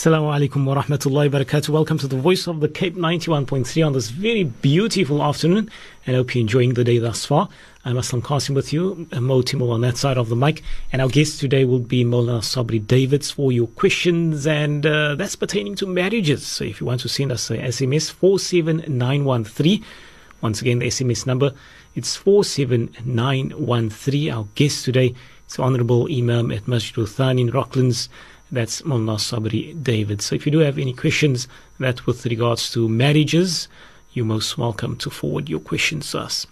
Assalamu alaikum wa rahmatullahi wa barakatuh. Welcome to the Voice of the Cape 91.3 on this very beautiful afternoon. And I hope you're enjoying the day thus far. I'm Aslam Qasim with you, Mo Timo on that side of the mic. And our guest today will be Mola Sabrie Davids for your questions, and uh, that's pertaining to marriages. So if you want to send us a SMS, 47913. Once again, the SMS number, it's 47913. Our guest today is Honorable Imam at Masjid al-Thani in Rocklands. That's Mullah Sabrie David. So if you do have any questions that with regards to marriages, you're most welcome to forward your questions to us.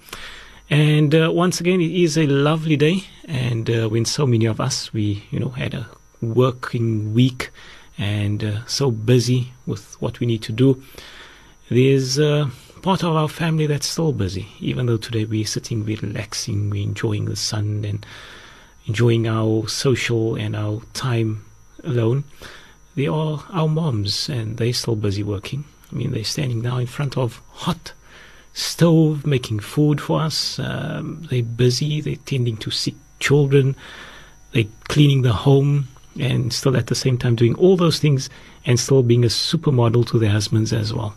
And uh, once again, it is a lovely day, and uh, when so many of us, we you know had a working week and uh, so busy with what we need to do. There's uh, part of our family that's still busy, even though today we're sitting, we're relaxing, we're enjoying the sun and enjoying our social and our time alone. They are our moms, and they're still busy working. I mean, they're standing now in front of hot stove making food for us. Um, they're busy. They're tending to sick children. They're cleaning the home, and still at the same time doing all those things, and still being a supermodel to their husbands as well.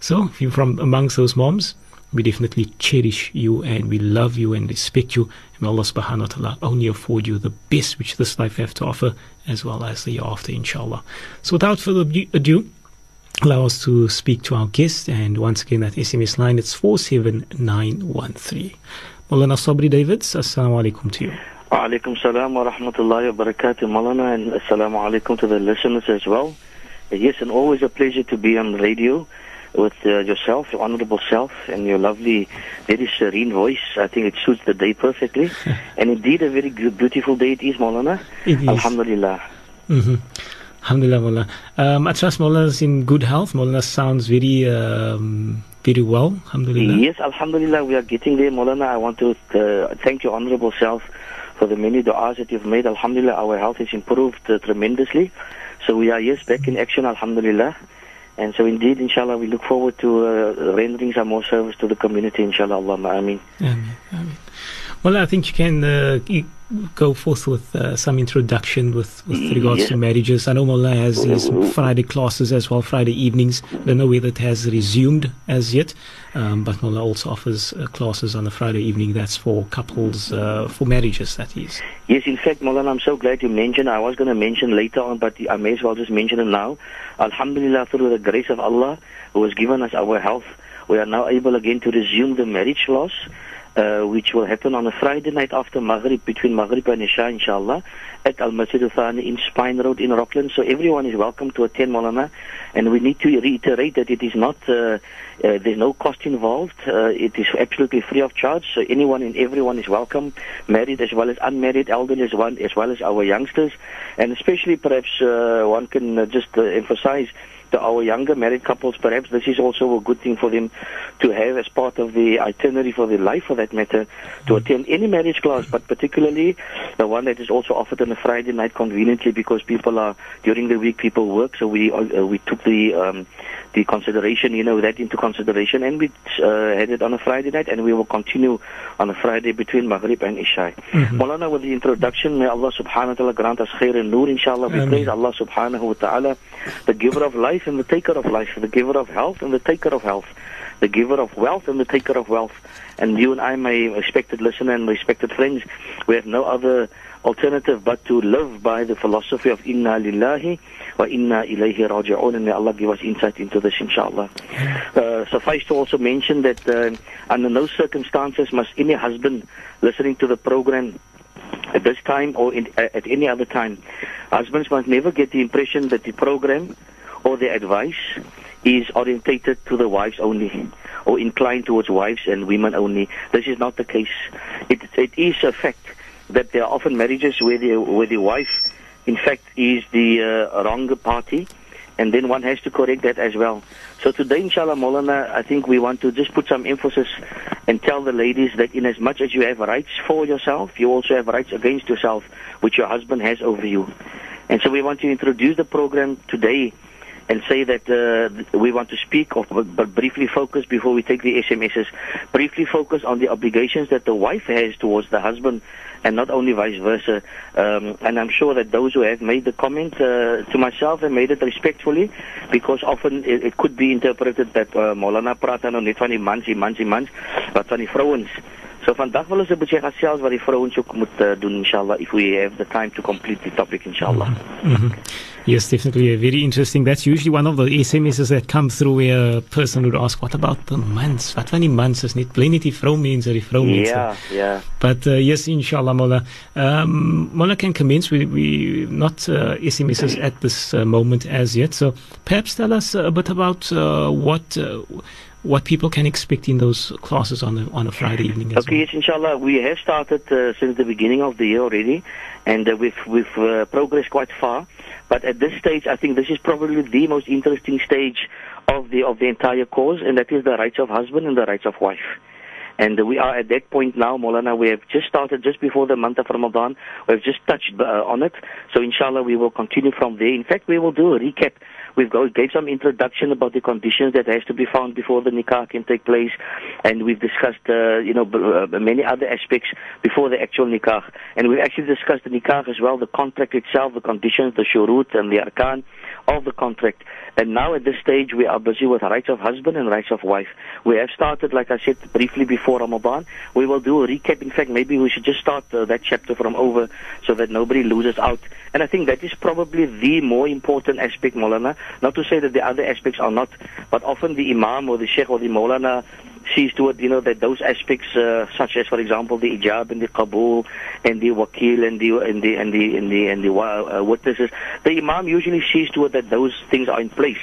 So, if you're from amongst those moms, we definitely cherish you and we love you and respect you. And may Allah subhanahu wa ta'ala only afford you the best which this life have to offer as well as the after, inshallah. So without further ado, allow us to speak to our guest. And once again, that SMS line, it's 47913. Maulana Sabri Davids, assalamu alaikum to you. Alaikum salam wa rahmatullahi wa barakatuh, Maulana, and assalamu alaikum to the listeners as well. Yes, and always a pleasure to be on radio with uh, yourself, your honorable self, and your lovely, very serene voice. I think it suits the day perfectly. and indeed, a very good, beautiful day it is, Maulana. It is. Alhamdulillah. Mm-hmm. Alhamdulillah, Maulana. Um, I trust Maulana is in good health. Maulana sounds very, um, very well. Alhamdulillah. Yes, Alhamdulillah, we are getting there, Maulana. I want to uh, thank your honorable self for the many du'as that you've made. Alhamdulillah, our health has improved uh, tremendously. So we are, yes, back in action, Alhamdulillah. And so indeed, inshallah, we look forward to uh, rendering some more service to the community, inshallah. Allahumma ameen. Ameen. Ameen. Well, I think you can uh, go forth with uh, some introduction with, with regards Yes. to marriages. I know Mullah has his Friday classes as well, Friday evenings. I don't know whether it has resumed as yet, um, but Mullah also offers uh, classes on a Friday evening that's for couples, uh, for marriages, that is. Yes, in fact, Maulana, I'm so glad you mentioned. I was going to mention later on, but I may as well just mention it now. Alhamdulillah, through the grace of Allah, who has given us our health, we are now able again to resume the marriage class, uh, which will happen on a Friday night after Maghrib, between Maghrib and Isha, inshallah, at Al Masjid Al Thani in Spine Road in Rockland. So everyone is welcome to attend, Maulana. And we need to reiterate that it is not, uh, uh, there's no cost involved. Uh, it is absolutely free of charge. So anyone and everyone is welcome, married as well as unmarried, elderly as well as, well as our youngsters. And especially perhaps uh, one can just emphasize to our younger married couples, perhaps this is also a good thing for them to have as part of the itinerary for their life, for that matter, to attend any marriage class, but particularly the one that is also offered on a Friday night conveniently because people are during the week people work, so we uh, we took the um, the consideration, you know, that into consideration, and we uh, had it on a Friday night, and we will continue on a Friday between Maghrib and Isha. Maulana, with the introduction, may Allah subhanahu wa ta'ala grant us khair and nur, inshallah. We praise Allah subhanahu wa ta'ala, the giver of life and the taker of life, the giver of health and the taker of health, the giver of wealth and the taker of wealth. And you and I, my respected listener and respected friends, we have no other alternative but to live by the philosophy of inna lillahi wa inna ilayhi raji'un and may Allah give us insight into this inshallah. Uh, suffice to also mention that uh, under no circumstances must any husband listening to the program at this time or in, at any other time, husbands must never get the impression that the program or the advice is orientated to the wives only or inclined towards wives and women only. This is not the case. It, it is a fact that there are often marriages where the, where the wife, in fact, is the uh, wrong party and then one has to correct that as well. So today, inshallah, Maulana, I think we want to just put some emphasis and tell the ladies that in as much as you have rights for yourself, you also have rights against yourself, which your husband has over you. And so we want to introduce the program today and say that uh, we want to speak of, but, briefly focus before we take the SMSs, briefly focus on the obligations that the wife has towards the husband and not only vice versa. Um, and I'm sure that those who have made the comment uh, to myself have made it respectfully, because often it, it could be interpreted that uh, Molana praat nou net van die mans, die. So vandag wil ons 'n bietjie gesels wat die vrouens ook moet uh, doen inshallah if we have the time to complete the topic inshallah. Mm -hmm. Yes, definitely very interesting. That's usually one of the SMSs that come through where a person would ask, "What about the months? Wat van die months is niet plenty die vrou die vrou Yeah, yeah. But uh, yes, inshallah, Mola. Um, Mola can commence. We we not uh, SMSs at this uh, moment as yet. So perhaps tell us a bit about uh, what uh, what people can expect in those classes on a, on a Friday evening. okay, well. yes, inshallah. We have started uh, since the beginning of the year already, and uh, we've, we've uh, progressed quite far. But at this stage, I think this is probably the most interesting stage of the, of the entire course, and that is the rights of husband and the rights of wife. And we are at that point now, Molana. We have just started just before the month of Ramadan. We've just touched uh, on it. So, inshallah, we will continue from there. In fact, we will do a recap We've got, gave some introduction about the conditions that has to be found before the nikah can take place, and we've discussed, uh, you know, uh, many other aspects before the actual nikah. And we've actually discussed the nikah as well, the contract itself, the conditions, the shurut and the arkan of the contract. And now at this stage, we are busy with rights of husband and rights of wife. We have started, like I said briefly before Ramadan. We will do a recap. In fact, maybe we should just start uh, that chapter from over so that nobody loses out. And I think that is probably the more important aspect, Molana. Not to say that the other aspects are not, but often the Imam or the Sheikh or the Molana sees to it, you know, that those aspects, uh, such as, for example, the ijab and the qabul and the wakil and the and the and the and the, and the uh, witnesses, the imam usually sees to it that those things are in place.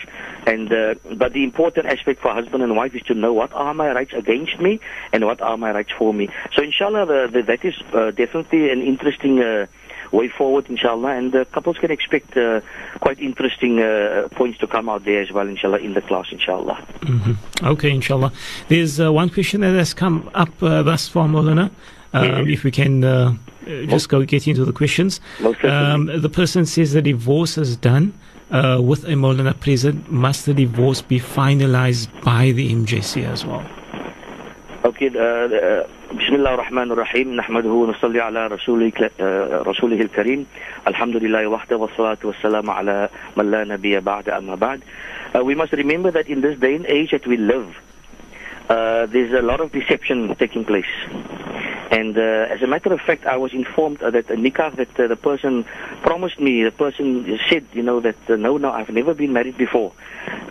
And uh, but the important aspect for husband and wife is to know what are my rights against me and what are my rights for me. So, inshallah, the, the, that is uh, definitely an interesting. Uh, way forward, inshallah, and uh, couples can expect uh, quite interesting uh, points to come out there as well, inshallah, in the class, inshallah. Mm-hmm. Okay, inshallah. There's uh, one question that has come up uh, thus far, Molana. Um, If we can uh, just go get into the questions. Um, the person says the divorce is done. with a Molana present, must the divorce be finalized by the MJC as well? Okay, بسم الله الرحمن الرحيم. نحمده ونصلي على رسوله رسوله الكريم. الحمد لله وحده والصلاة والسلام على من لا نبي بعد أما بعد. Uh, we must remember that in this day and age that we live uh, there's a lot of deception taking place. And uh, as a matter of fact, I was informed uh, that a nikah that uh, the person promised me, the person said, you know, that uh, no, no, I've never been married before.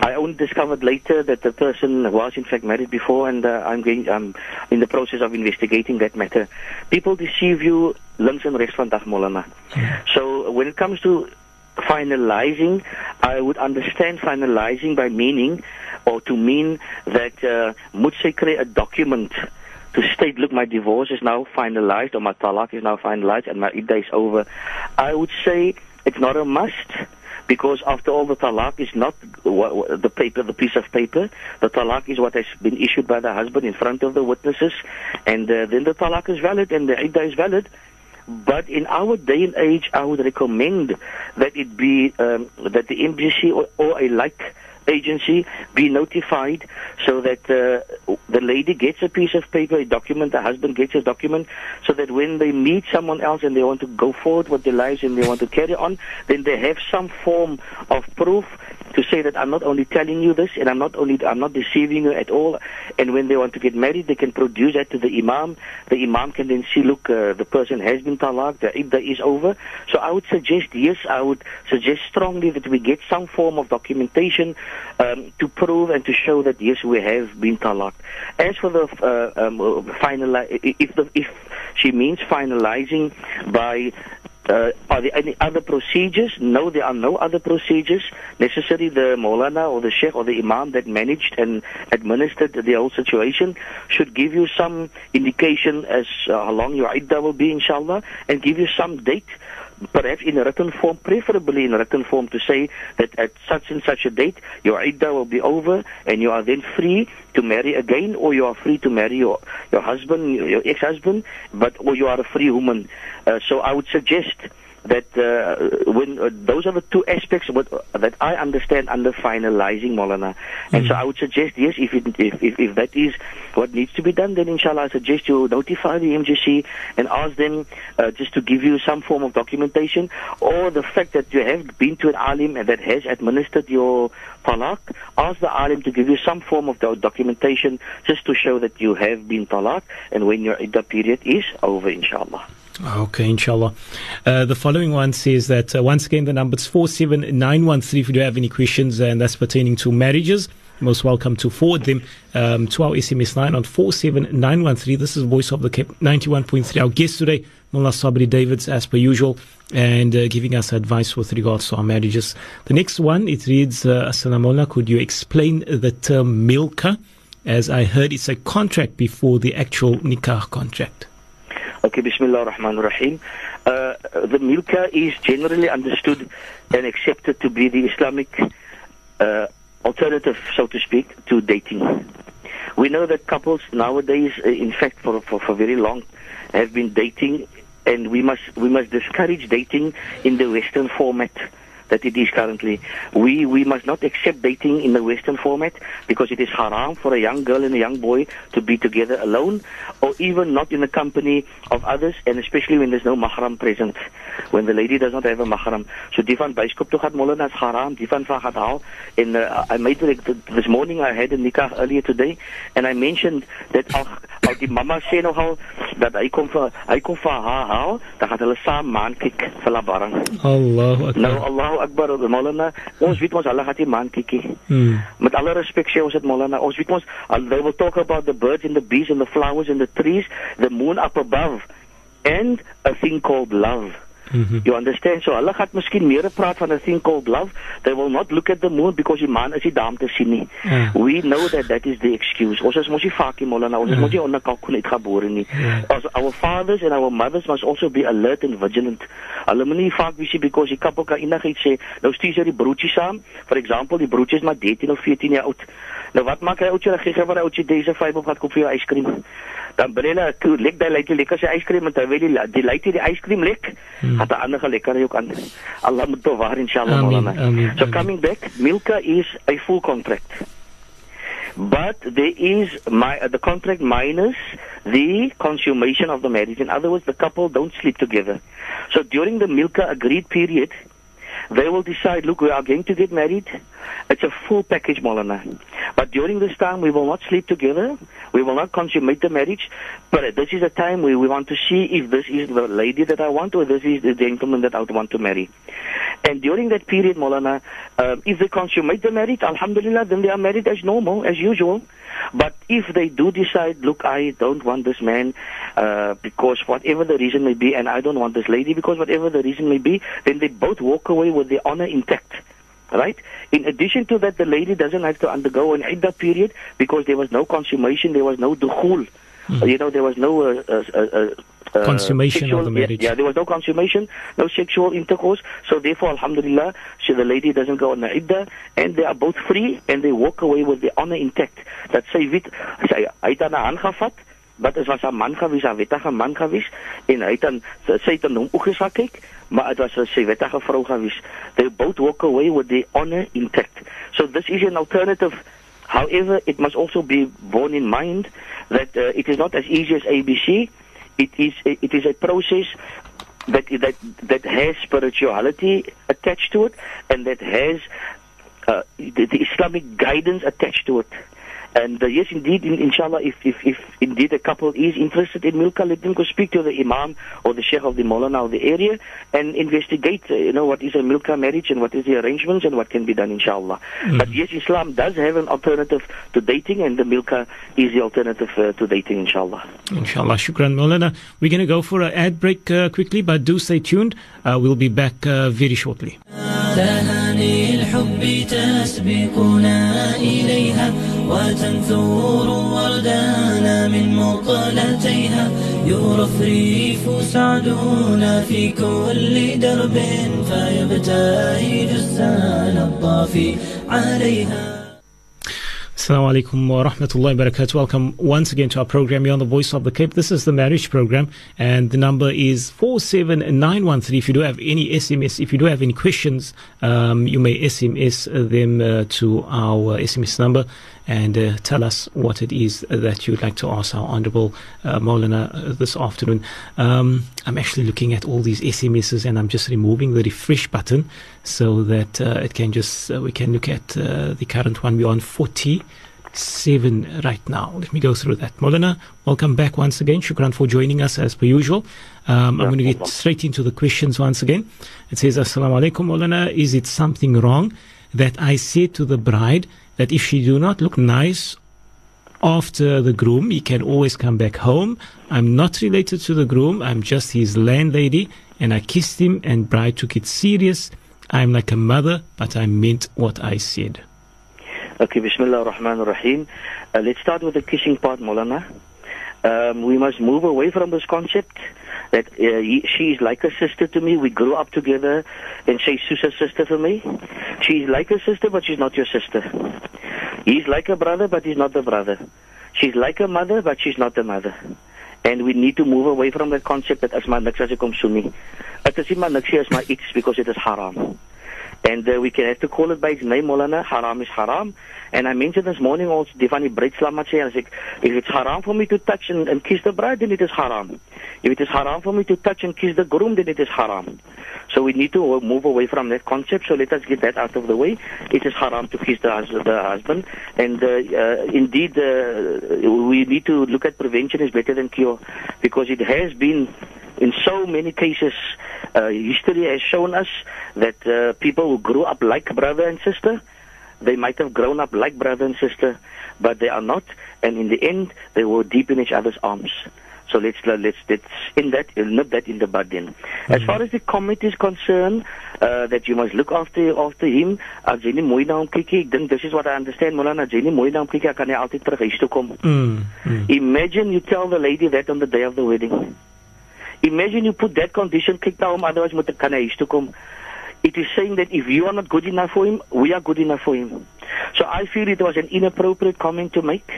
I only discovered later that the person was in fact married before, and uh, I'm going, I'm in the process of investigating that matter. People deceive you links and rechts vandag Molana. So when it comes to finalizing, I would understand finalizing by meaning or to mean that uh, moet a document to state, look, my divorce is now finalized or my talak is now finalized and my iddah is over, I would say it's not a must because after all the talak is not the paper, the piece of paper. The talak is what has been issued by the husband in front of the witnesses and uh, then the talak is valid and the iddah is valid. But in our day and age, I would recommend that it be um, that the MJC or, or a like agency be notified so that uh, the lady gets a piece of paper, a document, the husband gets a document, so that when they meet someone else and they want to go forward with their lives and they want to carry on, then they have some form of proof to say that I'm not only telling you this and I'm not only I'm not deceiving you at all. And when they want to get married, they can produce that to the imam. The imam can then see, look, uh, the person has been talaq, the iddah is over. So I would suggest, yes, I would suggest strongly that we get some form of documentation um, to prove and to show that yes, we have been talaq. As for the uh, um, final, if the if she means finalizing by uh, are there any other procedures? No, there are no other procedures. Necessary the Molana or the Sheikh or the Imam that managed and administered the whole situation should give you some indication as uh, how long your iddah will be, inshallah, and give you some date perhaps in a written form, preferably in a written form, to say that at such and such a date your iddah will be over and you are then free to marry again, or you are free to marry your your husband, your ex-husband, but or you are a free woman. Uh, so I would suggest that uh, when uh, those are the two aspects what, that I understand under finalizing Molana. And so I would suggest, yes, if, it, if, if, if that is what needs to be done, then inshallah I suggest you notify the MJC and ask them uh, just to give you some form of documentation or the fact that you have been to an alim and that has administered your talaq, ask the alim to give you some form of documentation just to show that you have been talaq and when your iddah period is over, inshallah. Okay, inshallah. Uh, the following one says that uh, once again the number is 47913 if you do have any questions and that's pertaining to marriages. Most welcome to forward them um, to our SMS line on 47913. This is Voice of the Cape 91.3. Our guest today, Mullah Sabrie Davids, as per usual, and uh, giving us advice with regards to our marriages. The next one, it reads, uh, Assalamu could you explain the term milka? As I heard, it's a contract before the actual nikah contract. Okay, Bismillah ar-Rahman ar-Rahim. Uh, the milka is generally understood and accepted to be the Islamic uh, alternative, so to speak, to dating. We know that couples nowadays, uh, in fact, for, for, for very long, have been dating, and we must we must discourage dating in the Western format that it is currently. We we must not accept dating in the Western format because it is haram for a young girl and a young boy to be together alone, or even not in the company of others, and especially when there's no mahram present, when the lady does not have a mahram. So die van byskop toe gaan molle as haram, die van van gaan haal. And uh, I made it this morning. I had a nikah earlier today, and I mentioned that al, al die mama sê nogal dat hy kom vir hy kom vir haar haal, dan gaan hulle saam maan kyk vir la barang. Allahu Akbar. Nou Allahu Akbar, Maulana, ons weet ons hulle gaan die maan kykie. Hmm. Met alle respek sê ons dit Maulana, ons weet uh, they will talk about the birds and the bees and the flowers and the trees, the moon up above and a thing called love. Mhm. You understand? So hulle gaan miskien meer praat van a thing called love. They will not look at the moon because die maan is nie daar om te sien nie. Ja. We know that that is the excuse. Ons is mos nie vakie Maulana, ons is mos nie onder kalkoen uitgebore nie. Ja. As our fathers and our mothers must also be alert and vigilant. Hulle moet nie vaak wees because die couple kan enigiets sê. Nou stuur sy die broertjie saam. For example, die broertjie is maar 13 of 14 jaar oud. Nou wat maak hy ouetjie? Hy gee vir hy ouetjie deze 5 op gaan koop vir jou ijskream. Dan bring hy 'n lek daai lekker lekker sy ijskreem en hy wil die die leit die ijskreem lek. Hmm. Het 'n ander lekker ook aan. Allah moet inshallah. So coming back, Milka is a full contract. But there is my, uh, the contract minus the consummation of the marriage. In other words, the couple don't sleep together. So during the Milka agreed period, they will decide, look, we are going to get married. It's a full package, Molana. But during this time, we will not sleep together. We will not consummate the marriage. But this is a time where we want to see if this is the lady that I want or this is the gentleman that I want to marry. And during that period, Molana, um, if they consummate the marriage, Alhamdulillah, then they are married as normal, as usual. But if they do decide, look, I don't want this man uh, because whatever the reason may be, and I don't want this lady because whatever the reason may be, then they both walk away with their honor intact. Right? In addition to that, the lady doesn't have to undergo an iddah period because there was no consummation, there was no dukhul. You know, there was no uh, uh, uh, uh, Consummation of the marriage. Yeah, yeah, there was no consummation, no sexual intercourse. So therefore, alhamdulillah, so the lady doesn't go on the iddah, and they are both free, and they walk away with their honor intact. Dat sy weet, sy, hy het haar wat is was 'n man gewees, 'n wettige man gewees, en hy het aan sy het hom maar dit was 'n sy wettige vrou gewees. They both walk away with their honor intact. So this is an alternative However, it must also be borne in mind that uh, it is not as easy as ABC. It is it is a process that that that has spirituality attached to it, and that has uh, the, the Islamic guidance attached to it. And uh, yes, indeed, in, inshallah, if, if, if indeed a couple is interested in milka, let them go speak to the imam or the sheikh of the Molana of the area and investigate, uh, you know, what is a milka marriage and what is the arrangements and what can be done, inshallah. But yes, Islam does have an alternative to dating, and the milka is the alternative uh, to dating, inshallah. Inshallah, shukran, Maulana. We're going to go for an ad break uh, quickly, but do stay tuned. Uh, we'll be back uh, very shortly. تهاني الحب تسبقنا إليها وتنثور وردانا من مقلتيها يرفرف سعدنا في كل درب فيبتهج السال الطافي عليها Assalamu alaikum wa rahmatullahi wa barakatuh. Welcome once again to our program. You're on the Voice of the Cape. This is the marriage program, and the number is 47913. If you do have any SMS, if you do have any questions, um, you may SMS them uh, to our SMS number and uh, tell us what it is that you'd like to ask our Honorable uh, Maulana uh, this afternoon. Um, I'm actually looking at all these SMSs and I'm just removing the refresh button so that uh, it can just, uh, we can look at uh, the current one. We're on 47 right now. Let me go through that. Molana, welcome back once again. Shukran for joining us as per usual. Um, I'm going to get straight into the questions once again. It says, Assalamu alaikum, Maulana. Is it something wrong that I said to the bride that if she do not look nice after the groom, he can always come back home. I'm not related to the groom. I'm just his landlady. And I kissed him and bride took it serious. I'm like a mother, but I meant what I said. Okay, Bismillah ar-Rahman ar-Rahim. Uh, let's start with the kissing part, Molana. Um, we must move away from this concept that uh, he, she is like a sister to me. We grew up together, and she's a sister for me. She's like a sister, but she's not your sister. He's like a brother, but he's not the brother. She's like a mother, but she's not the mother. And we need to move away from that concept that as my niks as ek kom soen nie. Dit is nie maar niks is maar iets because it is haram. And uh, we can have to call it by its name, Molana. Haram is haram. And I mentioned this morning also, die van die bruidslam wat sê, as ek, if it's haram for me to touch and, and kiss the bride, then it is haram. If it is haram for me to touch and kiss the groom, then it is haram. So we need to move away from that concept. So let us get that out of the way. It is haram to kiss the, the husband. And uh, uh, indeed, uh, we need to look at prevention is better than cure because it has been in so many cases, uh, history has shown us that uh, people who grew up like brother and sister, they might have grown up like brother and sister, but they are not. And in the end, they were deep in each other's arms. So let's let's let's in that nip that in the bud then. As far as the committee is concerned, uh, that you must look after after him. As jy nie mooi na hom kyk ek dink this is what I understand. Molana, as jy nie mooi na hom kyk kan hy altyd terug huis toe kom. Mm, mm. Imagine you tell the lady that on the day of the wedding. Imagine you put that condition, na hom, otherwise moet ek kan hy toe kom. It is saying that if you are not good enough for him, we are good enough for him. So I feel it was an inappropriate comment to make.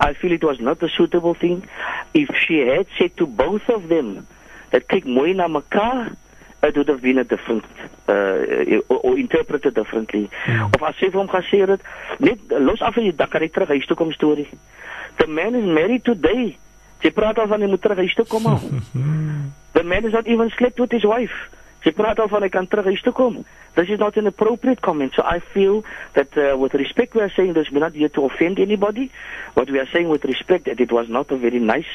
I feel it was not a suitable thing. If she had said to both of them that kyk mooi na mekaar, it would have been a different uh, or, or interpreted differently. Of as sy vir hom gesê het, net los af en jy dan kan hy terug huis toe kom storie. The man is married today. Sy praat al van hy moet terug huis toe kom al. The man has not even slept with his wife. Sy praat al van hy kan terug huis toe kom. This is not an appropriate comment. So I feel that uh, with respect we are saying this, we're not here to offend anybody. What we are saying with respect that it was not a very nice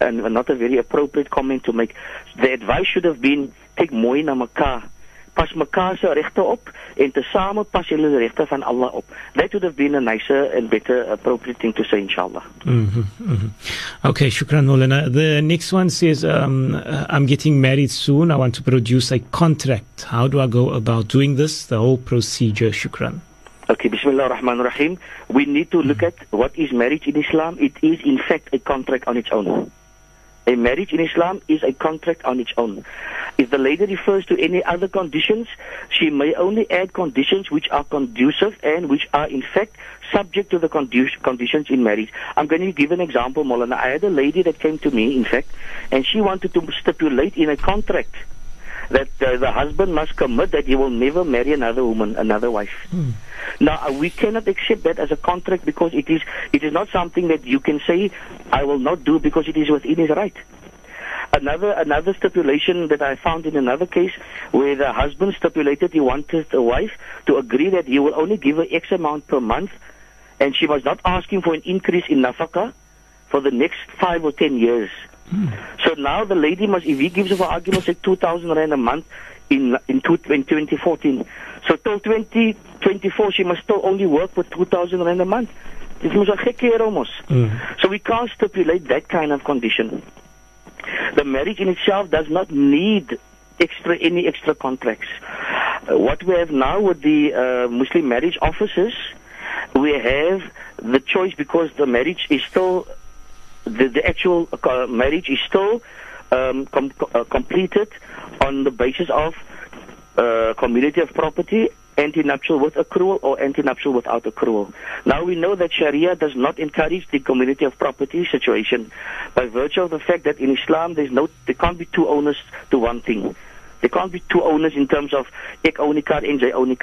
and not a very appropriate comment to make. The advice should have been, take mooi na mekaar. Pas mekaar se regte op en tesame pas julle die regte van Allah op. That would have been a nicer and better appropriate thing to say inshallah. hmm hmm Okay, shukran, Maulana. The next one says, um, uh, I'm getting married soon. I want to produce a contract. How do I go about doing this? The whole procedure, shukran. Okay, Bismillah ar-Rahman ar-Rahim. We need to look at what is marriage in Islam. It is in fact a contract on its own. A marriage in Islam is a contract on its own. If the lady refers to any other conditions, she may only add conditions which are conducive and which are in fact subject to the conditions in marriage. I'm going to give an example, Molana. I had a lady that came to me, in fact, and she wanted to stipulate in a contract that uh, the husband must commit that he will never marry another woman, another wife. Now uh, we cannot accept that as a contract because it is it is not something that you can say I will not do because it is within his right. Another another stipulation that I found in another case where the husband stipulated he wanted the wife to agree that he will only give her X amount per month and she was not asking for an increase in nafaka for the next five or ten years. So now the lady must, if he gives her for argument's sake 2,000 rand a month in in, two, in 2014, so till 2024 she must still only work for 2,000 rand a month. Dit moet 'n gekke hier mos. So we can't stipulate that kind of condition. The marriage in itself does not need extra any extra contracts. Uh, what we have now with the uh, Muslim marriage offices, we have the choice because the marriage is still the, the actual uh, marriage is still um, com- uh, completed on the basis of uh, community of property ante-nuptial with accrual or ante-nuptial without accrual. Now we know that Sharia does not encourage the community of property situation by virtue of the fact that in Islam there's no, there can't be two owners to one thing. There can't be two owners in terms of ek own die kar en own.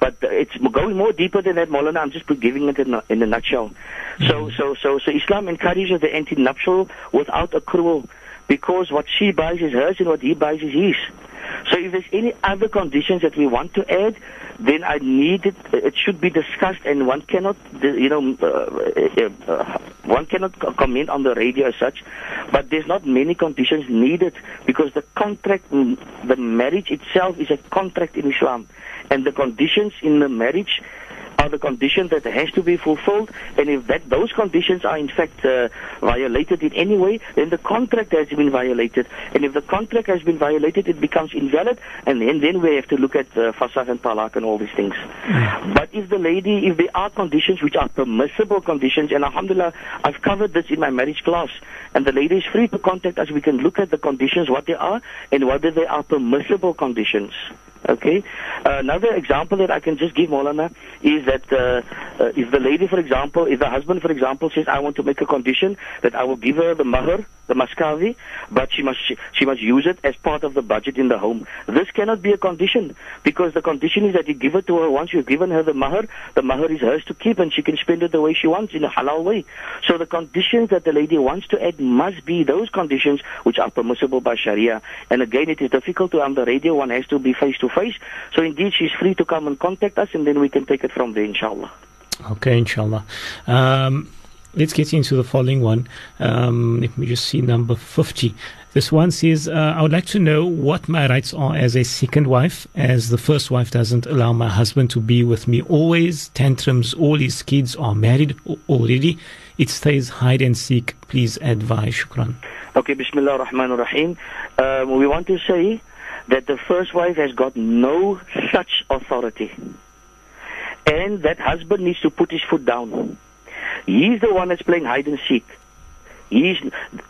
But it's going more deeper than that, Molana. I'm just giving it in a, in a nutshell. So, so, so, so Islam encourages the ante-nuptial without accrual because what she buys is hers and what he buys is his. So if there's any other conditions that we want to add, then I need it. It should be discussed, and one cannot, you know, uh, uh, one cannot comment on the radio as such. But there's not many conditions needed because the contract, the marriage itself is a contract in Islam, and the conditions in the marriage are the conditions that has to be fulfilled. And if that those conditions are in fact uh, violated in any way, then the contract has been violated. And if the contract has been violated, it becomes invalid. And then, then we have to look at uh, and talaq and all these things. Mm. But if the lady, if there are conditions which are permissible conditions, and alhamdulillah, I've covered this in my marriage class, and the lady is free to contact us. We can look at the conditions, what they are, and whether they are permissible conditions. Okay. Uh, another example that I can just give, Molana, is that uh, uh, if the lady, for example, if the husband, for example, says, I want to make a condition that I will give her the mahar, the maskavi, but she must she, she must use it as part of the budget in the home. This cannot be a condition because the condition is that you give it to her once you've given her the mahar. The mahar is hers to keep, and she can spend it the way she wants in a halal way. So the conditions that the lady wants to add must be those conditions which are permissible by Sharia. And again, it is difficult to on the radio. One has to be face to face. So indeed, she's free to come and contact us, and then we can take it from there, inshallah. Okay, inshallah. Um, let's get into the following one. Um, let me just see number 50. This one says, uh, I would like to know what my rights are as a second wife, as the first wife doesn't allow my husband to be with me always. Tantrums, all his kids are married already. It stays hide and seek. Please advise. Shukran. Okay, Bismillah ar-Rahman ar-Rahim. Um, we want to say that the first wife has got no such authority. And that husband needs to put his foot down. He's the one that's playing hide and seek. He's,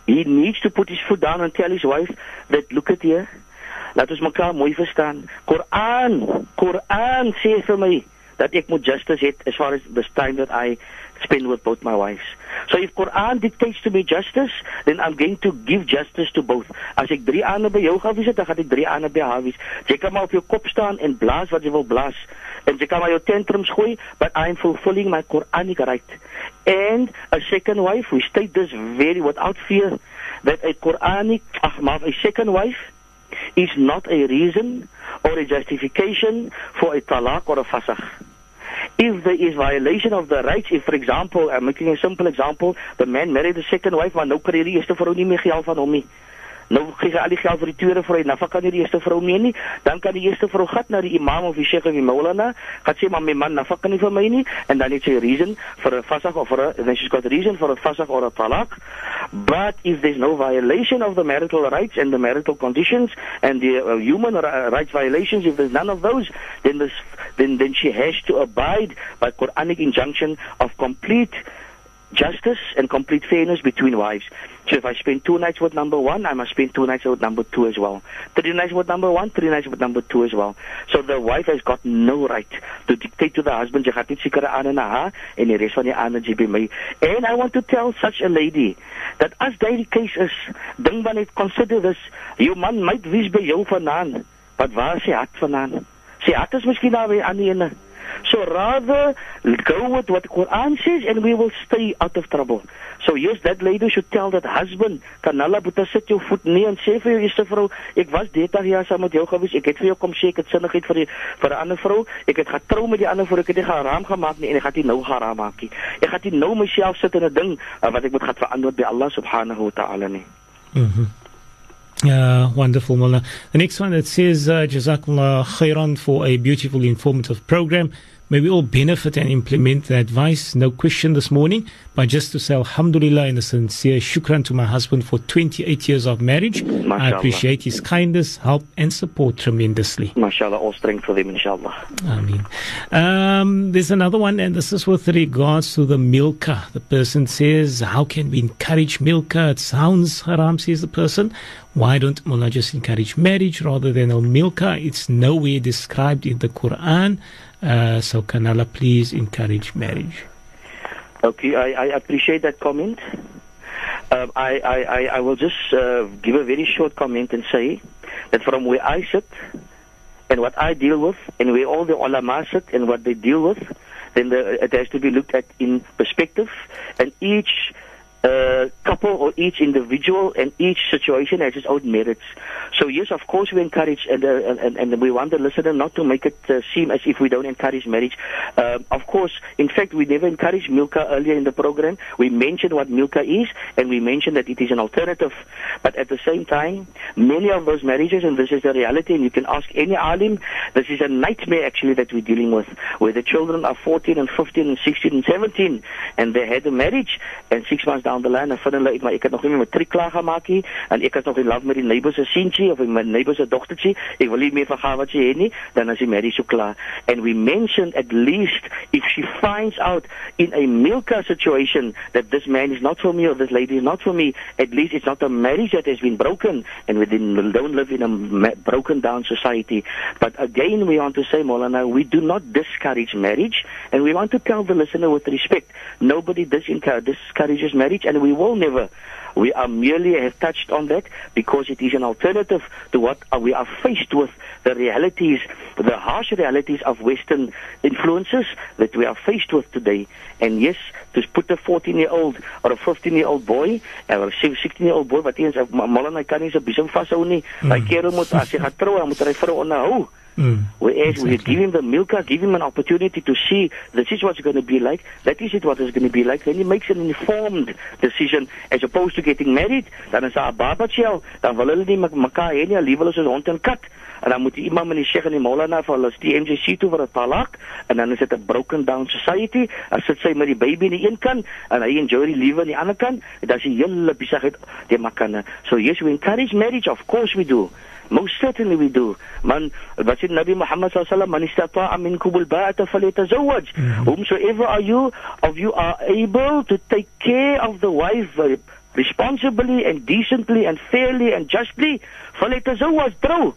he needs to put his foot down and tell his wife that, look at here, laat ons mekaar mooi verstaan. Quran, Quran sê vir my dat ek moet justice het as far as the time that I spend with both my wives. So if Quran dictates to me justice, then I'm going to give justice to both. As ek drie aande by jou gaan wees, dan gaan ek drie aande by haar wees. Jy kan maar op jou kop staan en blaas wat jy wil blaas. En jy kan maar jou tantrums gooi, but I'm fulfilling my Quranic right. And a second wife, we state this very without fear, that a Quranic, ach, maar a second wife is not a reason or a justification for a talaq or a fasakh if there is violation of the rights, if for example, I'm making a simple example, the man married the second wife, maar nou kry die eerste vrou nie meer geld van hom nie. Nou hy al die geld vir die tweede vrou, nou kan die eerste vrou meer nie. Dan kan die eerste vrou gat na die imam of die sheikh of die maulana, gaan sê maar my man nafak nie vir my nie en dan het sy reason vir 'n fasakh of vir 'n then she's got a reason for a fasakh or a talaq. But if there's no violation of the marital rights and the marital conditions and the uh, human rights violations, if there's none of those, then this then then she has to abide by Quranic injunction of complete justice and complete fairness between wives. So if I spend two nights with number one, I must spend two nights with number two as well. Three nights with number one, three nights with number two as well. So the wife has got no right to dictate to the husband, jy gaan net sekere aan na haar en die res van die ander jy by my. And I want to tell such a lady that as daily case is, ding dan net consider this, jou man might wees by jou vanaand, but waar is sy hart vanaand? Sy hart is miskien daar by die ene. So rather go with what the Quran says and we will stay out of trouble. So yes, that lady should tell that husband, kanala buta sit jou voet neer en sê vir jou eerste vrou, ek was 30 jaar saam met jou gewees, ek het vir jou kom sê ek het sinnigheid vir die vir 'n ander vrou, ek het getrou met die ander vrou, ek het nie haram gemaak nie en ek gaan dit nou haram maak nie. Ek gaan dit nou myself sit in 'n ding wat ek moet gaan verantwoord by Allah subhanahu wa ta'ala nie. Mhm. Mm wonderful, Mullah. The next one that says, uh, Jazakallah khairan for a beautiful, informative program. May we all benefit and implement the advice. No question this morning, but just to say Alhamdulillah and a sincere shukran to my husband for 28 years of marriage. I appreciate his kindness, help, and support tremendously. MashaAllah, all strength for them, inshallah. I mean, um, there's another one, and this is with regards to the milka. The person says, How can we encourage milka? It sounds haram, says the person. Why don't Mullah just encourage marriage rather than a milka? It's nowhere described in the Quran. Uh, so, can Allah please encourage marriage? Okay, I, I appreciate that comment. Um, I, I, I, will just uh, give a very short comment and say that from where I sit and what I deal with and where all the ulama sit and what they deal with, then the, it has to be looked at in perspective and each uh, couple or each individual and each situation has its own merits. So yes, of course we encourage and, uh, and, and we want the listener not to make it uh, seem as if we don't encourage marriage. Uh, of course, in fact, we never encouraged Milka earlier in the program. We mentioned what Milka is and we mentioned that it is an alternative. But at the same time, many of those marriages, and this is the reality, and you can ask any alim, this is a nightmare actually that we're dealing with, where the children are 14 and 15 and 16 and 17 and they had a marriage and six months down the line, dan vind hulle uit maar ek het nog nie my matriek klaar gemaak nie en ek is nog in love met die se seentjie of my se dogtertjie. Ek wil nie meer van haar wat sy het nie, dan die marriage so klaar. And we mentioned at least if she finds out in a milka situation that this man is not for me or this lady is not for me, at least it's not a marriage that has been broken and we don't live in a broken down society. But again, we want to say, Molana, we do not discourage marriage and we want to tell the listener with respect, nobody discourages marriage and we will never. We are merely have touched on that because it is an alternative to what we are faced with the realities, the harsh realities of Western influences that we are faced with today. And yes, to put a 14 year old or a 15 year old boy or a 16 year old boy wat eens en hy kan nie sy besem vashou nie. Hy kerel moet as hy gaan trou, dan moet hy vrou onderhou. Mm. Whereas we give him the milka, give him an opportunity to see this is what's going to be like, that is it what it's going to be like, then he makes an informed decision as opposed to getting married, dan is daar 'n babatjel, dan wil hulle nie mek- mekaar hê nie, hulle wil soos hond en kat. En dan moet die imam en die sheikh en die maulana vir hulle die MJC toe vir 'n talak en dan is dit 'n broken down society. As sit sy met die baby aan die een kant en hy enjoy die liewe aan die ander kant, dan is die hele besigheid die makane. So yes, we encourage marriage, of course we do. Most certainly we do. Man, sê Nabi Muhammad sallallahu alaihi wasallam, man istata'a minkum al-ba'ata falyatazawwaj. Mm-hmm. Whomsoever are you of you are able to take care of the wife responsibly and decently and fairly and justly, falyatazawwaj. Trou.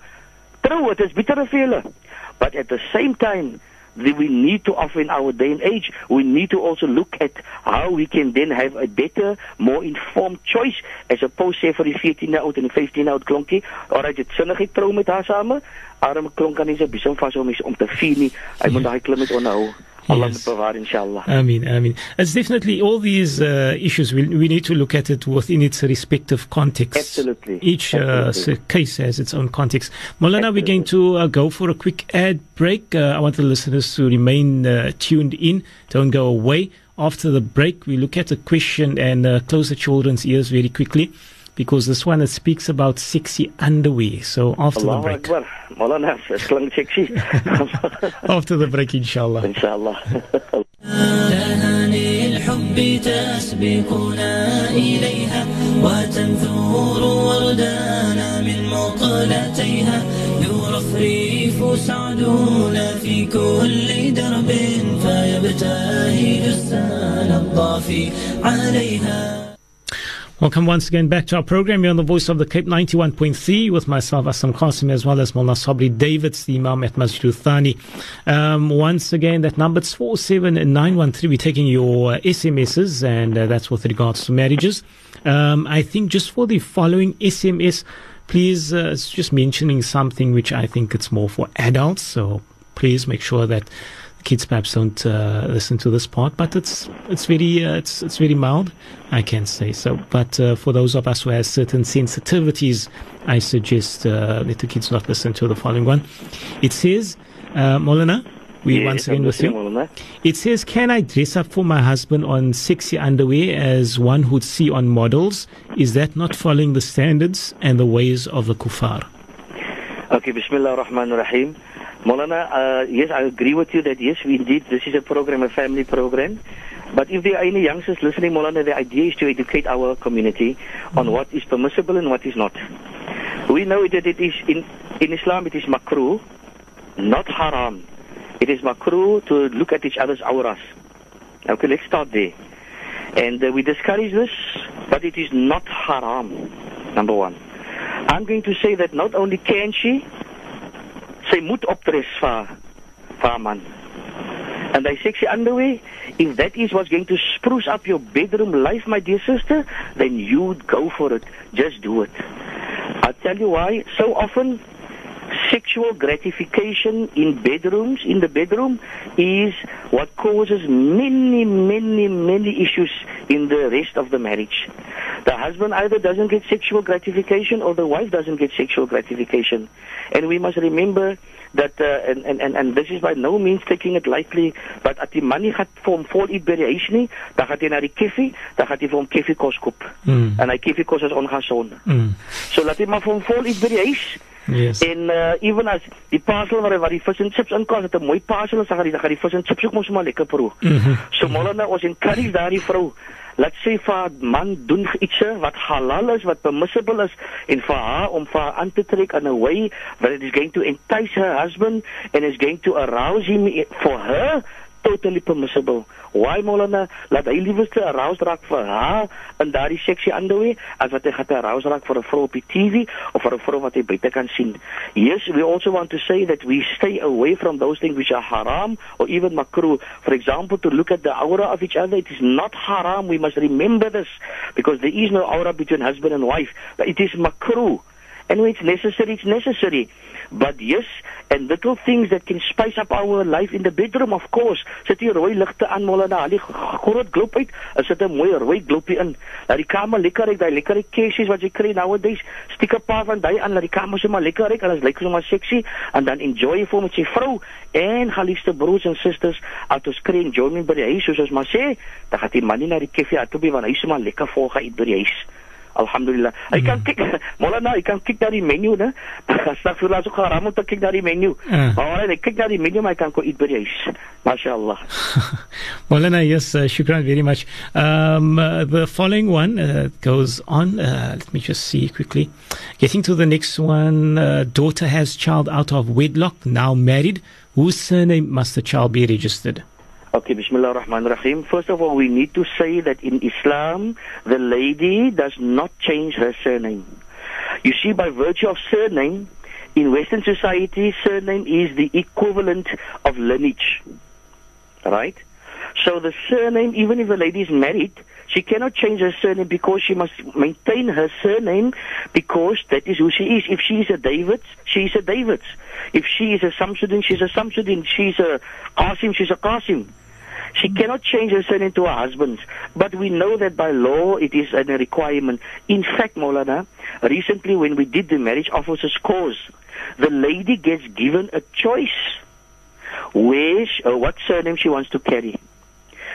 Trou, it is bitter vir julle. But at the same time, we need to offer in our day and age, we need to also look at how we can then have a better, more informed choice as opposed sê vir die 14 jaar oud en die 15 jaar oud klonkie, or het sinnig getrou met haar same, arme klonk kan nie sy besom vas om om te vier nie. Hy moet daai klim met onhou. Allah Yes. bewaar inshallah. I mean, I mean, it's definitely all these uh, issues. We, we need to look at it within its respective context. Absolutely. Each uh, Absolutely. s- case has its own context. Molana, we're going to uh, go for a quick ad break. Uh, I want the listeners to remain uh, tuned in. Don't go away. After the break, we look at a question and uh, close the children's ears very quickly because this one it speaks about sexy underwear. So after the Allahu break, Akbar. Maulana, dit klink sexy. after the break, inshallah. inshallah. تهاني الحب تسبقنا إليها وتنثور وردانا من مقلتيها يرفرف سعدنا في كل درب فيبتهج السال الضافي عليها Welcome once again back to our program. You're on the Voice of the Cape 91.3 with myself, Aslam Qasim, as well as Mullah Sabrie Davids, the Imam at Masjid Thani. Um, once again, that number is 47913. We're taking your SMSs, and uh, that's with regards to marriages. Um, I think just for the following SMS, please, uh, just mentioning something which I think it's more for adults. So please make sure that kids perhaps don't uh, listen to this part, but it's it's very uh, it's it's very mild, I can say so. But uh, for those of us who have certain sensitivities, I suggest uh, that the kids not listen to the following one. It says, uh, Molana, we Yeah, once again with you. It says, can I dress up for my husband on sexy underwear as one would see on models? Is that not following the standards and the ways of the kuffar? Okay, Bismillah ar-Rahman ar-Rahim. Molana, uh, yes, I agree with you that yes, we indeed, this is a program, a family program. But if there are any youngsters listening, Molana, the idea is to educate our community on what is permissible and what is not. We know that it is in, in Islam, it is makruh, not haram. It is makruh to look at each other's auras. Okay, let's start there. And uh, we discourage this, but it is not haram, number one. I'm going to say that not only can she, sy moet optres vir haar man. And I sexy underwear, if that is what's going to spruce up your bedroom life, my dear sister, then you go for it. Just do it. I'll tell you why. So often, sexual gratification in bedrooms, in the bedroom, is what causes many, many, many issues in the rest of the marriage. The husband either doesn't get sexual gratification or the wife doesn't get sexual gratification. And we must remember that, uh, and, and, and, and this is by no means taking it lightly, but as die man nie gaat vir hom vol eet by die huis nie, dan gaan hy na die koffie, dan gaan hy vir hom koffie koop. Mm. En hy koffie is ongesond. Mm. So laat hy maar vir hom vol eet by die huis. Yes. En uh, even as die parcel waar waar die vis en chips inkom, het 'n mooi parcel dan gaan die dan gaan die vis en chips ook mos maar lekker proe. Mhm. So molana ons encourage daardie vrou. Laat sê vir haar man doen iets wat halal is, wat permissible is en vir haar om vir haar aan te trek in a way that it is going to entice her husband and is going to arouse him for her totally permissible. Why Molana? Laat hy liewerste aroused raak vir haar in daardie sexy underwear as wat hy gaan aroused raak vir 'n vrou op die TV of vir 'n vrou wat hy buite kan sien. Yes, we also want to say that we stay away from those things which are haram or even makruh. For example, to look at the aura of each other, it is not haram. We must remember this because there is no aura between husband and wife. It is makruh. And when it's necessary, it's necessary. But yes, and little things that can spice up our life in the bedroom, of course. Sit hier rooi ligte aan, molle na, die groot gloop uit, is dit 'n mooi rooi gloopie in. Laat die kamer lekker ryk, daai lekker kessies wat jy kry nowadays. Stiek 'n paar van daai aan, laat die kamer sommer lekker en dit lyk sommer sexy, en dan enjoy jy vir met jy vrou en geliefde broers en susters, as ons kry enjoyment by die huis, soos ons maar sê, dan gaan die man nie na die koffie uit toe by want hy sommer lekker vol gaan eet by die huis. Alhamdulillah. Hy kan kyk Molana, hy kan kyk na die menu, so haram om te kyk na die menu. Ah. Maar hy kyk na die menu, hy kan by die huis. Maulana, yes, uh, shukran very much. Um, uh, the following one uh, goes on. Uh, let me just see quickly. Getting to the next one. Uh, daughter has child out of wedlock, now married. Whose surname must the child be registered? Okay, Bismillah ar-Rahman ar-Rahim. First of all, we need to say that in Islam, the lady does not change her surname. You see, by virtue of surname, in Western society, surname is the equivalent of lineage. Right? So the surname, even if the lady is married, she cannot change her surname because she must maintain her surname because that is who she is. If she is a David, she is a David. If she is a Samsudin, is a Samsudin. She's a Qasim, she's a Qasim. She cannot change her surname to her husband's. But we know that by law it is a requirement. In fact, Maulana, recently when we did the marriage officer's course, the lady gets given a choice where she, uh, what surname she wants to carry.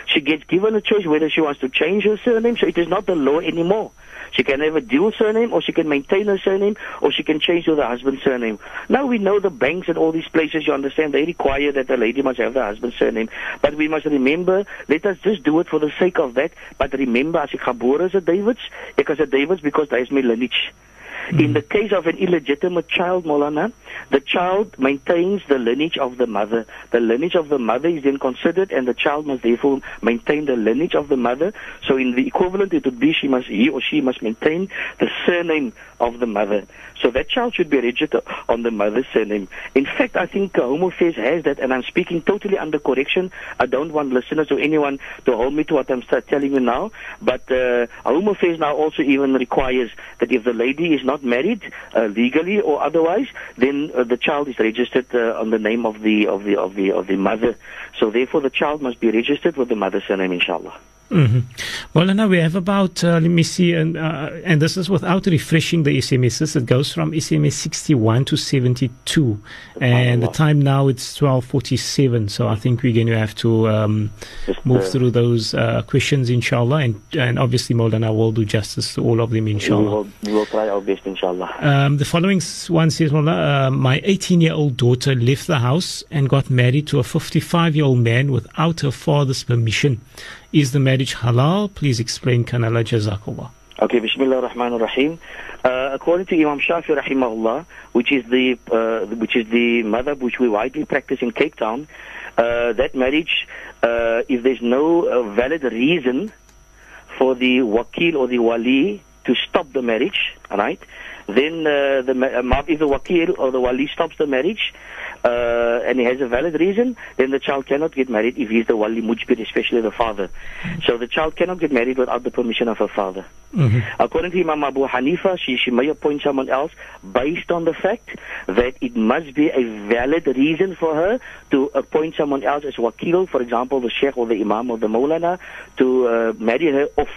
She gets given a choice whether she wants to change her surname, so it is not the law anymore. She can have a dual surname, or she can maintain her surname, or she can change to the husband's surname. Now we know the banks and all these places, you understand, they require that the lady must have the husband's surname. But we must remember, let us just do it for the sake of that. But remember, as ek is a Davids, is a Davids because daar is my lineage. In the case of an illegitimate child, Molana, the child maintains the lineage of the mother. The lineage of the mother is then considered, and the child must therefore maintain the lineage of the mother. So, in the equivalent, it would be she must, he or she must maintain the surname of the mother. So that child should be registered on the mother's surname. In fact, I think uh, Home Affairs has that, and I'm speaking totally under correction. I don't want listeners or anyone to hold me to what I'm telling you now. But uh, Affairs now also even requires that if the lady is not married uh, legally or otherwise, then uh, the child is registered uh, on the name of the of the of the of the mother. So therefore, the child must be registered with the mother's surname, inshallah. Mm-hmm. Well, now we have about, uh, let me see, and, uh, and this is without refreshing the SMSs. It goes from SMS 61 to 72. And the time now it's 12.47. So I think we're going to have to um, move uh, through those uh, questions, inshallah. And, and obviously, Maulana will do justice to all of them, We inshallah. will, we will try our best, inshallah. Um, the following one says, Mullah, uh, my 18 year old daughter left the house and got married to a 55 year old man without her father's permission. Is the marriage halal? Please explain, Kanala Jazakallah. Okay, Bismillah ar-Rahman ar-Rahim. Uh, according to Imam Shafi rahimahullah, which is the uh, which is the madhab which we widely practice in Cape Town, uh, that marriage, uh, if there's no uh, valid reason for the wakil or the wali to stop the marriage, right? Then uh, the if the wakil or the wali stops the marriage, uh, and he has a valid reason, then the child cannot get married if he's the wali mujbir, especially the father. So the child cannot get married without the permission of her father. According to Imam Abu Hanifa, she, she may appoint someone else based on the fact that it must be a valid reason for her to appoint someone else as wakil, for example, the sheikh or the imam or the maulana, to uh, marry her off.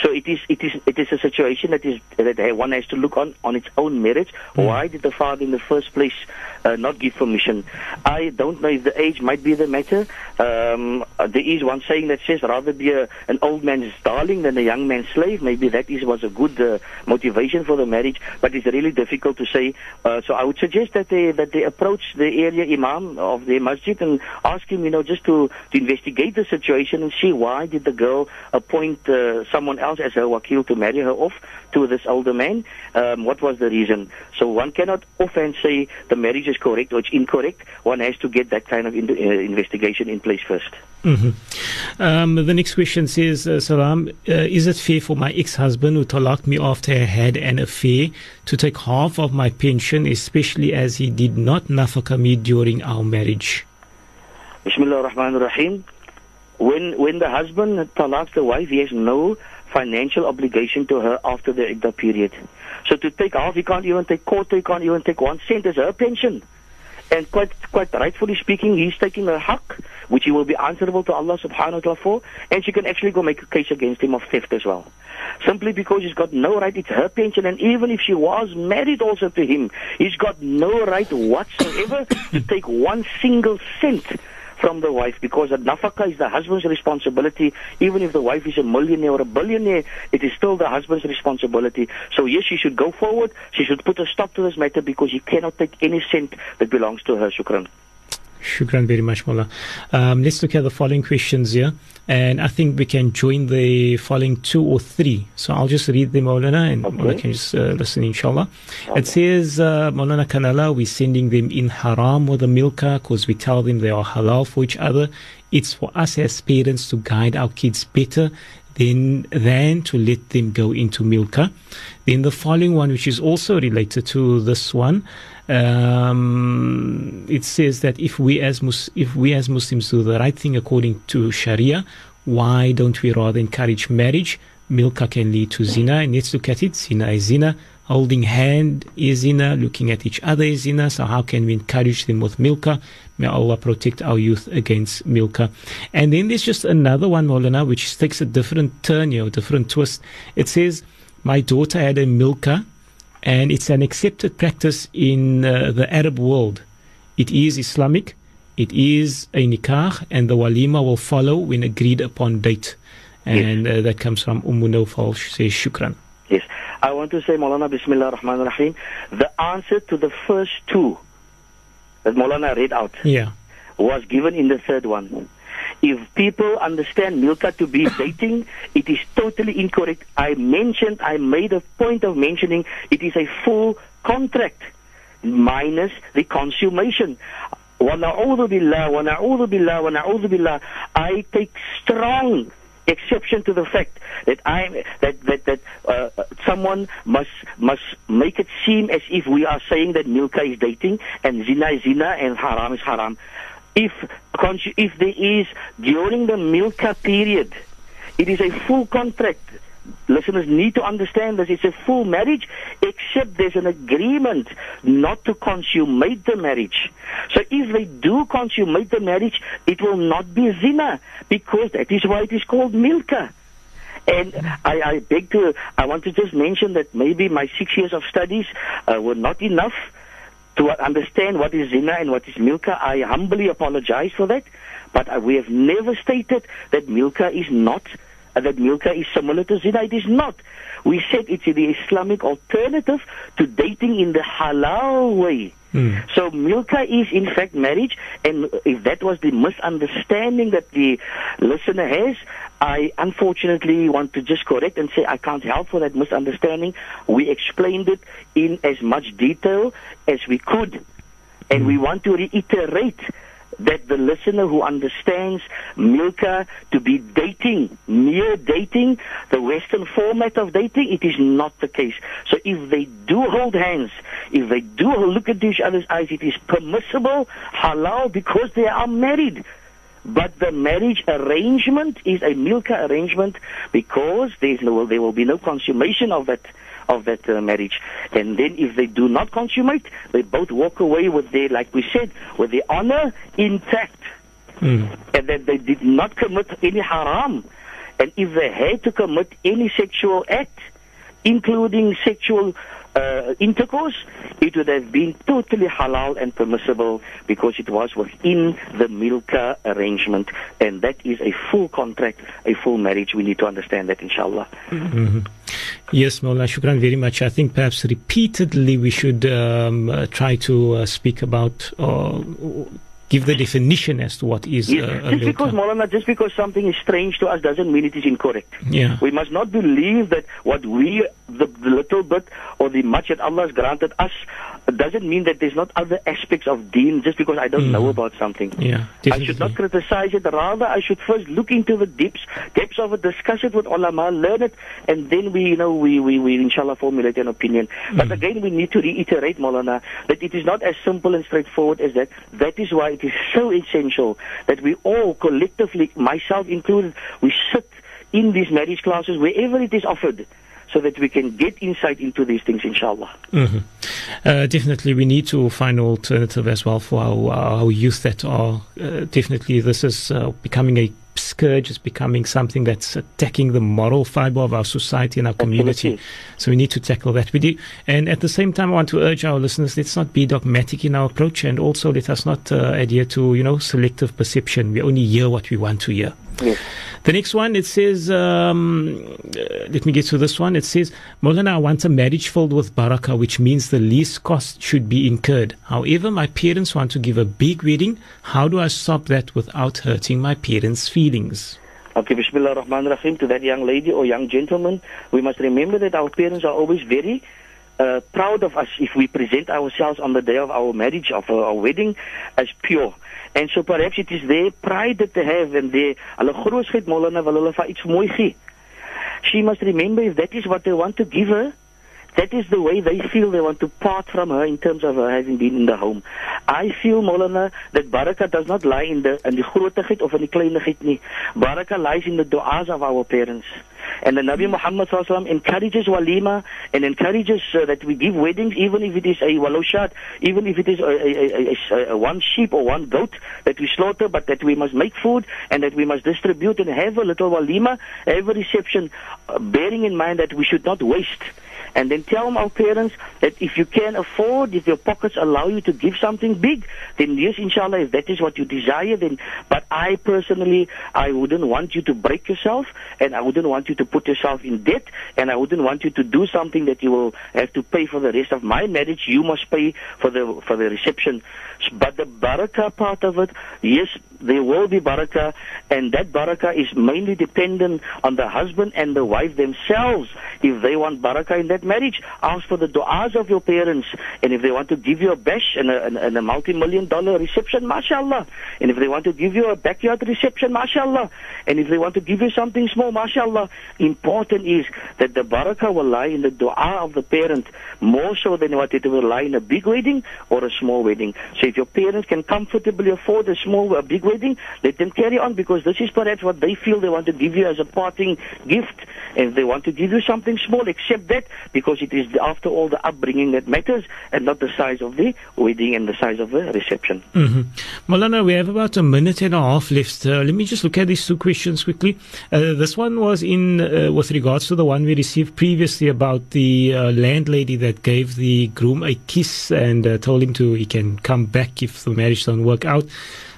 So it is, it is, it is a situation that is that one has to look on on its own merits. Why did the father in the first place uh, not give permission? I don't know if the age might be the matter. Um, uh, there is one saying that says rather be a, an old man's darling than a young man's slave. Maybe that is was a good uh, motivation for the marriage, but it's really difficult to say. Uh, so I would suggest that they that they approach the area imam of the masjid and ask him, you know, just to to investigate the situation and see why did the girl appoint uh, someone else as her wakil to marry her off to this older man. Um, what was the reason? So one cannot offhand say the marriage is correct or it's incorrect. One has to get that kind of in, uh, investigation in place first. Um, the next question says, uh, Salam, uh, is it fair for my ex-husband who talaked me after I had an affair to take half of my pension, especially as he did not nafaka me during our marriage? Bismillah ar-Rahman ar-Rahim. When, when the husband talaks the wife, he has no financial obligation to her after the iddah period. So to take half, he can't even take quarter, he can't even take one cent as her pension. And quite, quite rightfully speaking, he's taking a haq, which he will be answerable to Allah subhanahu wa ta'ala for, and she can actually go make a case against him of theft as well. Simply because he's got no right, it's her pension, and even if she was married also to him, he's got no right whatsoever to take one single cent from the wife because the nafaka is the husband's responsibility. Even if the wife is a millionaire or a billionaire, it is still the husband's responsibility. So yes, she should go forward. She should put a stop to this matter because he cannot take any cent that belongs to her. Shukran. Shukran very much, Mullah. Um, let's look at the following questions here. And I think we can join the following two or three. So I'll just read them, Maulana, and Okay. Maulana can just uh, listen, inshallah. It says, uh, Maulana Kanala, we're sending them in haram or the milka because we tell them they are halal for each other. It's for us as parents to guide our kids better than, than to let them go into milka. Then the following one, which is also related to this one, um, it says that if we as Mus- if we as Muslims do the right thing according to Sharia, why don't we rather encourage marriage? Milka can lead to zina, and let's look at it. Zina is zina. Holding hand is zina. Looking at each other is zina. So how can we encourage them with milka? May Allah protect our youth against milka. And then there's just another one, Maulana, which takes a different turn here, a different twist. It says, my daughter had a milka and it's an accepted practice in uh, the Arab world. It is Islamic, it is a nikah, and the walima will follow when agreed upon date. And uh, that comes from Ummu Nawfal. She says, Shukran. Yes. I want to say, Maulana, Bismillah ar-Rahman ar-Rahim, the answer to the first two that Maulana read out Yeah. was given in the third one. If people understand Milka to be dating, it is totally incorrect. I mentioned, I made a point of mentioning it is a full contract minus the consummation. وَنَعُوذُ بِاللَّهِ وَنَعُوذُ بِاللَّهِ وَنَعُوذُ بِاللَّهِ I take strong exception to the fact that I that that that uh, someone must must make it seem as if we are saying that milka is dating and zina is zina and haram is haram. If if there is during the milka period, it is a full contract listeners need to understand this. It's a full marriage, except there's an agreement not to consummate the marriage. So if they do consummate the marriage, it will not be zina, because that is why it is called milka. And I, I beg to, I want to just mention that maybe my six years of studies uh, were not enough to understand what is zina and what is milka. I humbly apologize for that, but we have never stated that milka is not uh, that milka is similar to zina. It is not. We said it's the Islamic alternative to dating in the halal way. Mm. So milka is in fact marriage, and if that was the misunderstanding that the listener has, I unfortunately want to just correct and say I can't help for that misunderstanding. We explained it in as much detail as we could, and we want to reiterate that the listener who understands Milka to be dating, mere dating, the Western format of dating, it is not the case. So if they do hold hands, if they do look into each other's eyes, it is permissible, halal, because they are married. But the marriage arrangement is a Milka arrangement because there's no, there will be no consummation of that of that uh, marriage. And then if they do not consummate, they both walk away with their, like we said, with their honor intact. Mm. And that they did not commit any haram. And if they had to commit any sexual act, including sexual uh, intercourse, it would have been totally halal and permissible because it was within the Milka arrangement. And that is a full contract, a full marriage. We need to understand that, inshallah. Yes, Maulana, shukran very much. I think perhaps repeatedly we should um, uh, try to uh, speak about or give the definition as to what is Yes, uh, a just because. Maulana, just because something is strange to us doesn't mean it is incorrect. Yeah. We must not believe that what we, the, the little bit or the much that Allah has granted us, doesn't mean that there's not other aspects of deen just because I don't know mm. about something. Yeah, I should not criticize it. Rather, I should first look into the depths, depths of it, discuss it with ulama, learn it, and then we, you know, we, we, we inshallah formulate an opinion. But mm. again, we need to reiterate, Maulana, that it is not as simple and straightforward as that. That is why it is so essential that we all collectively, myself included, we sit in these marriage classes wherever it is offered. So that we can get insight into these things, inshallah. hmm Uh, definitely, we need to find an alternative as well for our, our youth that are uh, definitely this is uh, becoming a scourge. It's becoming something that's attacking the moral fiber of our society and our community. Absolutely. So we need to tackle that. We do, and at the same time, I want to urge our listeners: let's not be dogmatic in our approach, and also let us not uh, adhere to you know selective perception. We only hear what we want to hear. Yes. The next one, it says, um, uh, let me get to this one. It says, Molana, I want a marriage filled with barakah, which means the least cost should be incurred. However, my parents want to give a big wedding. How do I stop that without hurting my parents' feelings? Okay, Bismillah ar-Rahman rahim To that young lady or young gentleman, we must remember that our parents are always very uh, proud of us if we present ourselves on the day of our marriage, of our, our wedding, as pure. And so perhaps it is their pride they have and their hulle grootheid Molana wil hulle vir iets mooi gee. She must remember if that is what they want to give her, that is the way they feel they want to part from her in terms of her having been in the home. I feel, Molana, that barakah does not lie in the in die grootigheid of in die kleinigheid nie. Barakah lies in the du'as of our parents. And the Nabi Muhammad SAW encourages walima and encourages uh, that we give weddings, even if it is a waloshat, even if it is a, a, a, a, a one sheep or one goat that we slaughter, but that we must make food and that we must distribute and have a little walima, have a reception, uh, bearing in mind that we should not waste. And then tell our parents that if you can afford, if your pockets allow you to give something big, then yes, inshallah, if that is what you desire, then. But I personally, I wouldn't want you to break yourself, and I wouldn't want you to put yourself in debt, and I wouldn't want you to do something that you will have to pay for the rest of my marriage. You must pay for the for the reception. But the barakah part of it, yes, there will be barakah, and that barakah is mainly dependent on the husband and the wife themselves. If they want barakah in that marriage, ask for the du'as of your parents. And if they want to give you a bash and a, and, a multi-million dollar reception, mashallah. And if they want to give you a backyard reception, mashallah. And if they want to give you something small, mashallah. Important is that the barakah will lie in the dua of the parent more so than what it will lie in a big wedding or a small wedding. So if your parents can comfortably afford a small, a big wedding, wedding, let them carry on because this is perhaps what they feel they want to give you as a parting gift. And they want to give you something small, accept that because it is, after all, the upbringing that matters and not the size of the wedding and the size of the reception. Mm-hmm. Malana, we have about a minute and a half left. Uh, let me just look at these two questions quickly. Uh, this one was in uh, with regards to the one we received previously about the uh, landlady that gave the groom a kiss and uh, told him to he can come back if the marriage don't work out.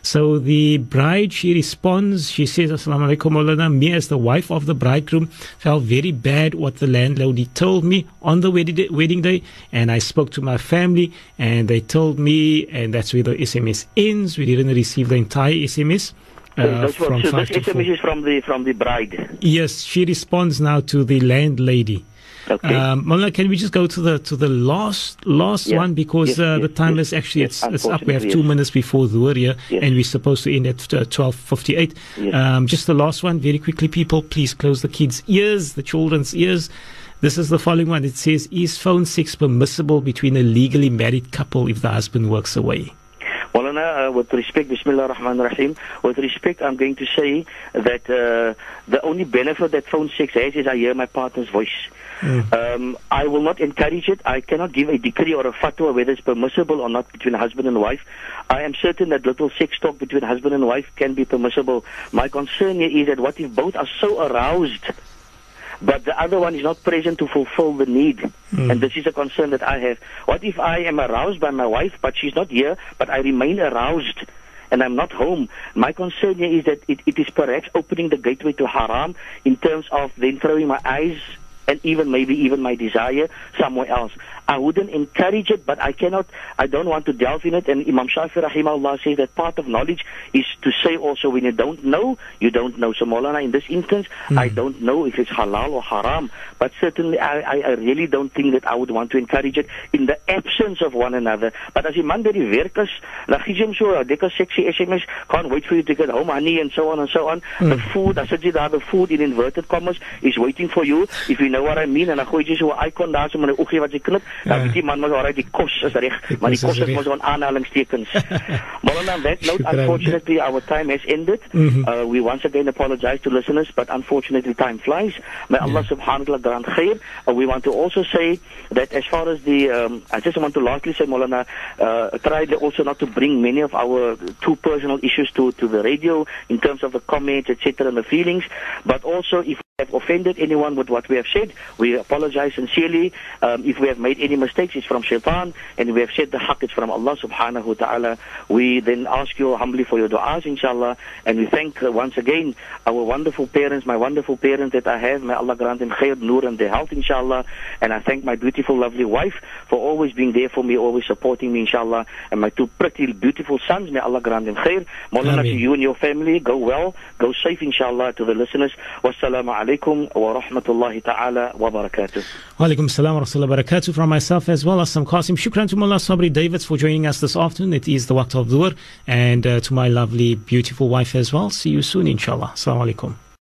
So the bride, she responds, she says, Assalamu alaikum, Maulana. Me as the wife of the bridegroom felt very bad what the landlady told me on the wedding day. And I spoke to my family and they told me, and that's where the SMS ends. We didn't receive the entire SMS. Uh, this, from so this SMS is from the, from the bride. Yes, she responds now to the landlady. Okay. Um, Mola, can we just go to the to the last last Yes, one because yes, uh, yes, the time yes, is actually yes, it's, it's up. We have two yes. minutes before the word Yes. and we're supposed to end at uh, twelve fifty eight. Um, just the last one, very quickly, people. Please close the kids' ears, the children's ears. This is the following one. It says, "Is phone sex permissible between a legally married couple if the husband works away?" Walana, uh, with respect, Bismillah ar-Rahman ar-Rahim, with respect, I'm going to say that uh, the only benefit that phone sex has is I hear my partner's voice. Um, I will not encourage it. I cannot give a decree or a fatwa whether it's permissible or not between husband and wife. I am certain that little sex talk between husband and wife can be permissible. My concern here is that what if both are so aroused but the other one is not present to fulfill the need. And this is a concern that I have. What if I am aroused by my wife, but she's not here, but I remain aroused? And I'm not home. My concern here is that it, it is perhaps opening the gateway to haram in terms of then throwing my eyes and even maybe even my desire somewhere else. I wouldn't encourage it, but I cannot, I don't want to delve in it. And Imam Shafi rahimahullah says that part of knowledge is to say also when you don't know, you don't know. So Maulana, in this instance, hmm. I don't know if it's halal or haram, but certainly I, I, I really don't think that I would want to encourage it in the absence of one another. But as die man by die werk is, dan gee jy hom so sexy SMS, can't wait for you to get home honey and so on and so on. Hmm. The food, as jy daar the food in inverted commas is waiting for you. If you know what I mean, en dan gooi jy so 'n icon daar so met 'n oogie wat jy knip, Ja. weet die man mos alright die kos is reg, maar die kos is mos on aanhalingstekens. maar on that note, unfortunately our time has ended. Uh, we once again apologize to listeners, but unfortunately time flies. May Allah subhanahu wa ta'ala grant khair. Uh, we want to also say that as far as the, um, I just want to lastly say, Molana, uh, try also not to bring many of our too personal issues to, to the radio in terms of the comments, etc., and the feelings. But also, if have offended anyone with what we have said, we apologize sincerely. Um, if we have made any mistakes, it's from shaitan, and we have said the haqq, it's from Allah subhanahu wa ta'ala. We then ask you humbly for your du'as, inshallah, and we thank uh, once again our wonderful parents, my wonderful parents that I have. May Allah grant them khair, nur, and their health, inshallah. And I thank my beautiful, lovely wife for always being there for me, always supporting me, inshallah. And my two pretty, beautiful sons, may Allah grant them khair. Maulana, to you and your family, go well, go safe, inshallah, to the listeners. Wassalamu rahmatullahi ta'ala wa barakatuh. Walaikum salam wa rahmatullahi wa barakatuh from myself as well as Aslam Qasim. Shukran to Mullah Sabrie Davids for joining us this afternoon. It is the Waqt of Dhuhr and uh, to my lovely, beautiful wife as well. See you soon, inshallah. Assalamu alaikum.